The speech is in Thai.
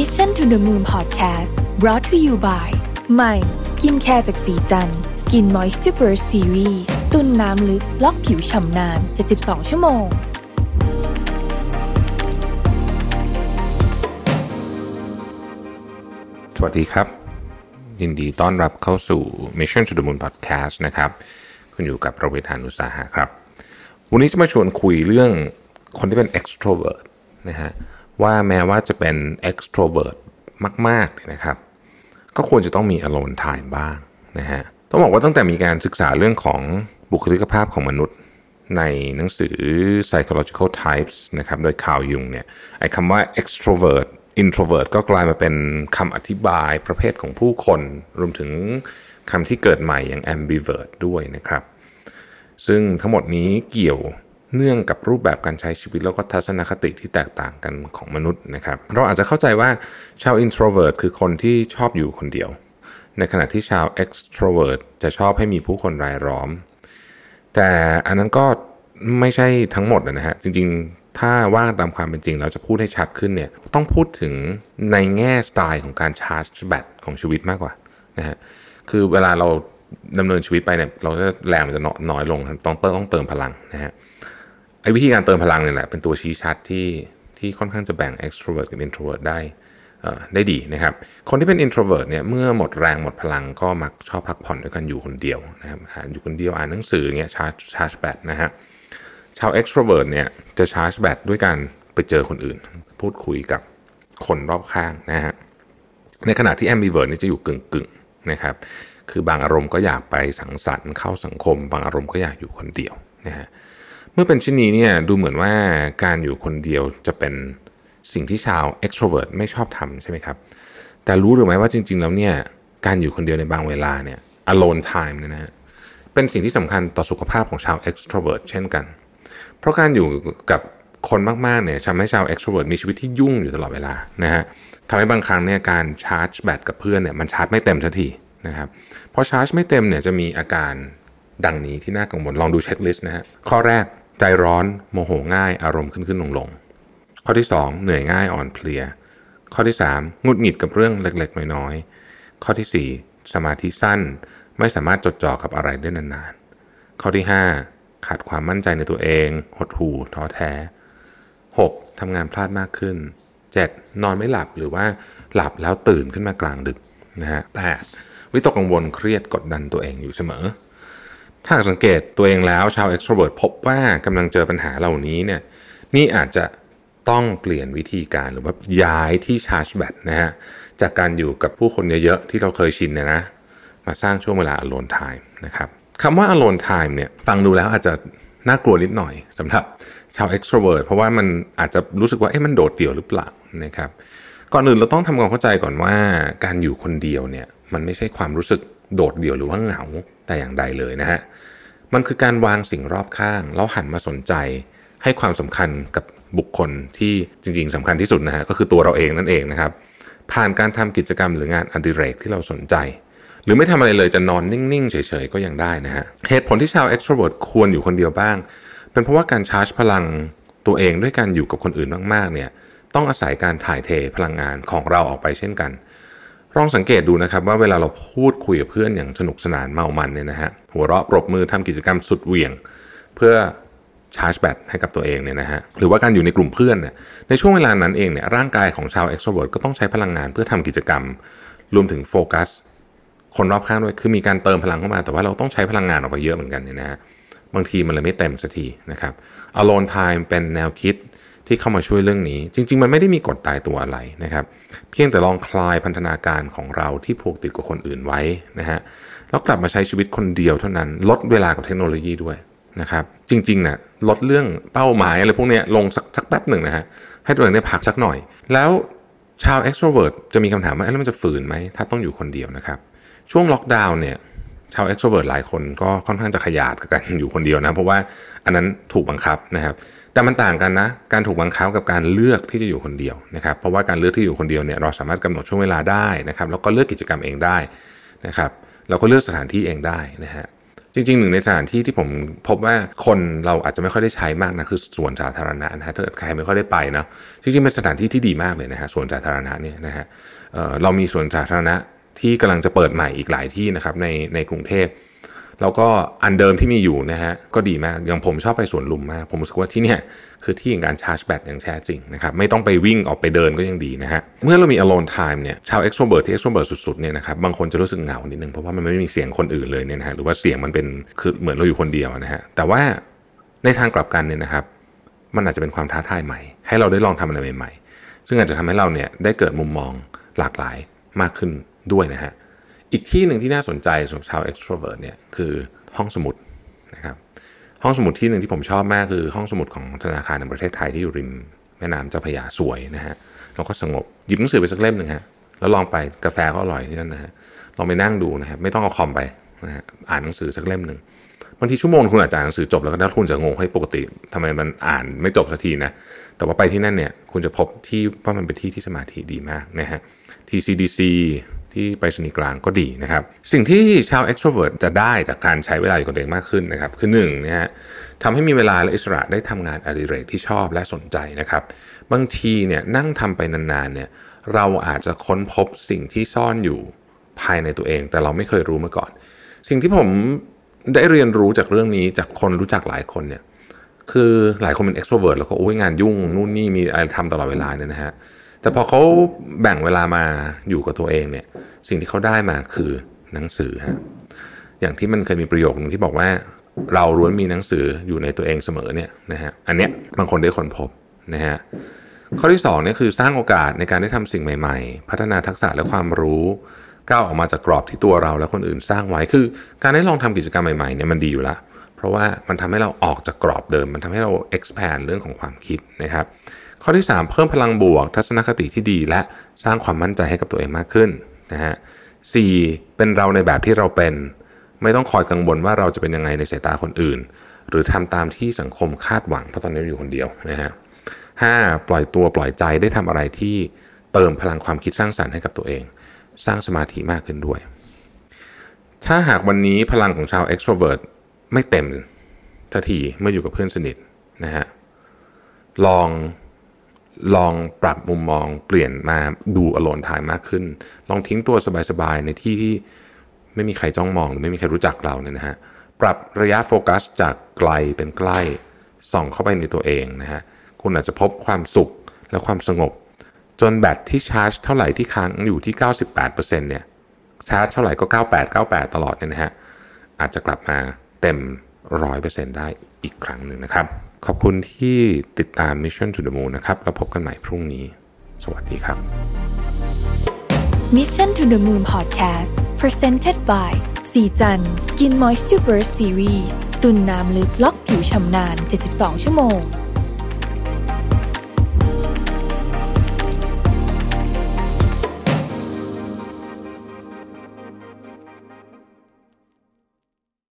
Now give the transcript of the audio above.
Mission to the Moon Podcast brought to you by ใหม่ skincare จากศรีจันทร์ Skin Moist Super Series ตุนน้ำลึกล็อกผิวฉ่ำนาน 72 ชั่วโมง สวัสดีครับ ยินดีต้อนรับเข้าสู่ Mission to the Moon Podcast นะครับ คุณอยู่กับรวิศ หาญอุตสาหะครับ วันนี้จะมาชวนคุยเรื่องคนที่เป็น extrovert นะฮะ ว่าแม้ว่าจะเป็น extrovert มากๆเนี่ยนะครับ ก็ควรจะต้องมี alone time บ้างนะฮะต้องบอกว่าตั้งแต่มีการศึกษาเรื่องของบุคลิกภาพของมนุษย์ในหนังสือ psychological types นะครับ โดยคาวยุงเนี่ยไอ้คำว่า extrovert introvert ก็กลายมาเป็นคำอธิบายประเภทของผู้คน รวมถึงคำที่เกิดใหม่อย่าง ambivert ด้วยนะครับ ซึ่งทั้งหมดนี้เกี่ยว เนื่องกับรูปแบบการใช้ชีวิตแล้วก็ทัศนคติที่แตกต่างกันของมนุษย์นะครับ เราอาจจะเข้าใจว่าชาว introvert คือคนที่ชอบอยู่คนเดียว ในขณะที่ชาว extrovert จะชอบให้มีผู้คนรายล้อม แต่อันนั้นก็ไม่ใช่ทั้งหมดนะฮะ จริงๆ ถ้าว่าตามความเป็นจริงเราจะพูดให้ชัดขึ้นเนี่ย ต้องพูดถึงในแง่สไตล์ของการชาร์จแบตของชีวิตมากกว่านะฮะ คือเวลาเราดำเนินชีวิตไปเนี่ยเราจะแรงมันจะน้อยลง ต้องเติมต้องเติมพลังนะฮะ ไอ้วิธีการเติมพลังเนี่ยแหละเป็นตัวชี้ชัดที่ที่ค่อนข้างจะแบ่ง extrovert กับ introvert ได้ได้ดีนะครับ คนที่เป็น introvert เนี่ยเมื่อหมดแรงหมดพลังก็มักชอบพักผ่อนด้วยกันอยู่คนเดียวนะครับอยู่คนเดียวอ่านหนังสือเงี้ยชาร์จชาร์จแบตนะฮะชาว extrovert เนี่ยจะชาร์จแบตด้วยการไปเจอคนอื่น พูดคุยกับคนรอบข้างนะฮะในขณะที่ ambivert นี่จะอยู่กึ่งกึ่งนะครับคือบางอารมณ์ก็อยากไปสังสรรค์เข้าสังคม บางอารมณ์ก็อยากอยู่คนเดียวนะฮะ เมื่อเป็นเช่นนี้เนี่ยดูเหมือนว่าการอยู่คนเดียวจะเป็นสิ่งที่ชาว extrovert ไม่ชอบทำใช่ไหมครับ แต่รู้หรือไม่ว่าจริง ๆ แล้วเนี่ยการอยู่คนเดียวในบางเวลาเนี่ย alone time เนี่ยนะฮะเป็นสิ่งที่สำคัญต่อสุขภาพของชาว extrovert เช่นกัน เพราะการอยู่กับคนมากๆเนี่ยทำให้ชาว extrovert มีชีวิตที่ยุ่งอยู่ตลอดเวลานะฮะทำให้บางครั้งเนี่ยการชาร์จแบตกับเพื่อนเนี่ยมันชาร์จไม่เต็มสักทีนะครับพอชาร์จไม่เต็มเนี่ยจะมีอาการดังนี้ที่น่ากังวลลองดู checklist นะฮะข้อแรก ใจร้อนโมโหง่ายอารมณ์ขึ้นขึ้นลงลงข้อที่ 2 เหนื่อยง่ายอ่อนเพลีย ข้อที่ 3 งุดหงิดกับเรื่องเล็กๆ น้อยๆ ข้อที่ 4 สมาธิสั้น ไม่สามารถจดจ่อกับอะไรได้นานๆ ข้อที่ 5 ขาดความมั่นใจในตัวเอง หดหู่ท้อแท้ 6. ทำงานพลาดมากขึ้น 7. นอนไม่หลับหรือว่าหลับแล้วตื่นขึ้นมากลางดึกนะฮะ 8. วิตกกังวลเครียดกดดันตัวเองอยู่เสมอ ถ้าสังเกตตัวเองแล้วชาว extrovert พบว่ากำลังเจอปัญหาเหล่านี้เนี่ยนี่อาจจะต้องเปลี่ยนวิธีการหรือว่าย้ายที่ชาร์จแบตนะฮะจากการอยู่กับผู้คนเยอะๆ ที่เราเคยชินเนี่ยนะ มาสร้างช่วงเวลา alone time นะครับคำว่า alone time เนี่ยฟังดูแล้วอาจจะน่ากลัวนิดหน่อยสำหรับชาว extrovert เพราะว่ามันอาจจะรู้สึกว่าเอ๊ะมันโดดเดี่ยวหรือเปล่านะครับก่อนอื่นเราต้องทำความเข้าใจก่อนว่าการอยู่คนเดียวเนี่ยมันไม่ใช่ความรู้สึกโดดเดี่ยวหรือว่าเหงา แต่อย่างใดเลยนะฮะ มันคือการวางสิ่งรอบข้าง แล้วหันมาสนใจให้ความสำคัญกับบุคคลที่จริงๆสำคัญที่สุดนะฮะก็คือตัวเราเองนั่นเองนะครับ ผ่านการทำกิจกรรมหรืองานอดิเรกที่เราสนใจ หรือไม่ทำอะไรเลยจะนอนนิ่งๆ เฉยๆ ก็ยังได้นะฮะเหตุผลที่ชาว extrovert ควรอยู่คนเดียวบ้าง เป็นเพราะว่าการชาร์จพลังตัวเองด้วยการอยู่กับคนอื่นมากๆเนี่ยต้องอาศัยการถ่ายเทพลังงานของเราออกไปเช่นกัน ลองสังเกตดูนะครับว่าเวลาเราพูดคุยกับเพื่อนอย่างสนุกสนานเมามันเนี่ยนะฮะหัวเราะปรบมือทำกิจกรรมสุดเหวี่ยง เพื่อชาร์จแบตให้กับตัวเองเนี่ยนะฮะหรือว่าการอยู่ในกลุ่มเพื่อนเนี่ยในช่วงเวลานั้นเองเนี่ยร่างกายของชาว extrovert ก็ต้องใช้พลังงานเพื่อทำกิจกรรม รวมถึงโฟกัส คนรอบข้างด้วยคือมีการเติมพลังเข้ามา แต่ว่าเราต้องใช้พลังงานออกไปเยอะเหมือนกันเนี่ยนะฮะบางทีมันเลยไม่เต็มสักทีนะครับ alone time เป็นแนวคิด ที่เข้ามาช่วยเรื่องนี้ จริง ๆ มันไม่ได้มีกฎตายตัวอะไรนะครับ เพียงแต่ลองคลายพันธนาการของเราที่ผูกติดกับคนอื่นไว้นะฮะแล้วกลับมาใช้ชีวิตคนเดียวเท่านั้น ลดเวลากับเทคโนโลยีด้วยนะครับจริงๆนะ่ะลดเรื่องเป้าหมายอะไรพวกนี้ลงสักสักแป๊บหนึ่งนะฮะให้ตัวเองได้พักสักหน่อย แล้วชาว extrovert จะมีคำถามว่าแล้วมันจะฝืนไหมถ้าต้องอยู่คนเดียวนะครับ ช่วงล็อกดาวน์เนี่ย ชาว extrovert หลายคนก็ค่อนข้างจะขยาดกับการอยู่คนเดียวนะ เพราะว่าอันนั้นถูกบังคับนะครับ แต่มันต่างกันนะ การถูกบังคับกับการเลือกที่จะอยู่คนเดียวนะครับ เพราะว่าการเลือกที่อยู่คนเดียวเนี่ยเราสามารถกำหนดช่วงเวลาได้นะครับ แล้วก็เลือกกิจกรรมเองได้นะครับ เราก็เลือกสถานที่เองได้นะฮะจริงๆหนึ่งในสถานที่ที่ผมพบว่าคนเราอาจจะไม่ค่อยได้ใช้มากนะคือสวนสาธารณะนะฮะถ้าเกิดใครไม่ค่อยได้ไปนะจริงๆเป็นสถานที่ที่ดีมากเลยนะฮะสวนสาธารณะเนี่ยนะฮะเเรามีสวนสาธารณะ ที่กำลังจะเปิดใหม่อีกหลายที่นะครับในในกรุงเทพแล้วก็อันเดิมที่มีอยู่นะฮะก็ดีมากอย่างผมชอบไปสวนลุมมาก ผมรู้สึกว่าที่เนี่คือที่การชาร์จแบตอย่างแท้จริงนะครับไม่ต้องไปวิ่งออกไปเดินก็ยังดีนะฮะเมื่อเรามี alone time เนี่ยชาว extrovert ที่ extrovert สุดๆเนี่ยนะครับบางคนจะรู้สึกเหงานิดนึงเพราะว่ามันไม่มีเสียงคนอื่นเลยเนี่ยนะฮะหรือว่าเสียงมันเป็นคือเหมือนเราอยู่คนเดียวนะฮะแต่ว่าในทางกลับกันเนี่ยนะครับ มันอาจจะเป็นความท้าทายใหม่ ให้เราได้ลองทำอะไรใหม่ ๆ ซึ่งอาจจะทำให้เราเนี่ยได้เกิดมุมมองหลากหลายมากขึ้น ด้วยนะฮะ อีกที่หนึ่งที่น่าสนใจสำหรับชาว extrovert เนี่ยคือห้องสมุดนะครับห้องสมุดที่หนึ่งที่ผมชอบมากคือห้องสมุดของธนาคารในประเทศไทยที่อยู่ริมแม่น้ำเจ้าพระยาสวยนะฮะแล้วก็สงบหยิบหนังสือไปสักเล่มหนึ่งฮะแล้วลองไปกาแฟก็อร่อยที่นั่นนะฮะลองไปนั่งดูนะครับไม่ต้องเอาคอมไปนะฮะอ่านหนังสือสักเล่มหนึ่งบางทีชั่วโมงคุณอาจจะอ่านหนังสือจบแล้วก็ได้คุณจะงงให้ปกติทำไมมันอ่านไม่จบสักทีนะแต่ว่าไปที่นั่นเนี่ยคุณจะพบที่ว่ามันเป็นที่ที่สมาธิดีมากนะฮะ TCDC ที่ไปรษณีกลางก็ดีนะครับ สิ่งที่ชาว extrovert จะได้จากการใช้เวลาอยู่กับตัวเองมากขึ้นนะครับ คือหนึ่งนะฮะทำให้มีเวลาและอิสระได้ทำงานอดิเรกที่ชอบและสนใจนะครับ บางทีเนี่ยนั่งทำไปนานๆเนี่ยเราอาจจะค้นพบสิ่งที่ซ่อนอยู่ภายในตัวเอง แต่เราไม่เคยรู้มาก่อน สิ่งที่ผมได้เรียนรู้จากเรื่องนี้จากคนรู้จักหลายคนเนี่ยคือหลายคนเป็น extrovert แล้วก็โอ้ยงานยุ่งนู่นนี่มีอะไรทำตลอดเวลาเนี่ยนะฮะแต่พอเขาแบ่งเวลามาอยู่กับตัวเองเนี่ย สิ่งที่เขาได้มาคือหนังสือฮะอย่างที่มันเคยมีประโยคนึงที่บอกว่า เราล้วนมีหนังสืออยู่ในตัวเองเสมอเนี่ยนะฮะอันเนี้ยบางคนได้คนพบนะฮะข้อที่2เนี่ยคือสร้างโอกาสในการได้ทำสิ่งใหม่ๆ พัฒนาทักษะและความรู้ก้าวออกมาจากกรอบที่ตัวเราและคนอื่นสร้างไว้คือ การได้ลองทำกิจกรรมใหม่ๆเนี่ยมันดีอยู่ล้วเพราะว่ามันทำให้เราออกจากกรอบเดิม มันทำให้เรา expand เรื่องของความคิดนะครับข้อที่ 3 เพิ่มพลังบวก ทัศนคติที่ดี และสร้างความมั่นใจให้กับตัวเองมากขึ้น นะฮะสเป็นเราในแบบที่เราเป็น ไม่ต้องคอยกังวลว่าเราจะเป็นยังไงในสายตาคนอื่น หรือทำตามที่สังคมคาดหวังเพราะตอนนี้อยู่คนเดียวนะฮะห้าปล่อยตัวปล่อยใจได้ทำอะไรที่เติมพลังความคิดสร้างสรรค์ให้กับตัวเอง สร้างสมาธิมากขึ้นด้วย ถ้าหากวันนี้พลังของชาว extrovert ไม่เต็มทันทีเมื่ออยู่กับเพื่อนสนิทนะฮะลอง ลองปรับมุมมองเปลี่ยนมาดูอโลนทายมากขึ้น ลองทิ้งตัวสบายๆ ในที่ที่ไม่มีใครจ้องมองหรือไม่มีใครรู้จักเราเนี่ยนะฮะปรับระยะโฟกัสจากไกลเป็นใกล้ส่องเข้าไปในตัวเองนะฮะคุณอาจจะพบความสุขและความสงบ จนแบตที่ชาร์จเท่าไหร่ที่ค้างอยู่ที่ 98%เนี่ยชาร์จเท่าไหร่ก็ 98 98 ตลอดเนี่ยนะฮะอาจจะกลับมาเต็ม 100%ได้อีกครั้งหนึ่งนะครับ ขอบคุณที่ติดตาม Mission to the Moon นะครับแล้วพบกันใหม่พรุ่งนี้ สวัสดีครับ Mission to the Moon Podcast Presented by สีจัน Skin Moisture Burst Series ตุ่นน้ำลึกล็อกผิวชำนาน 72 ชั่วโมง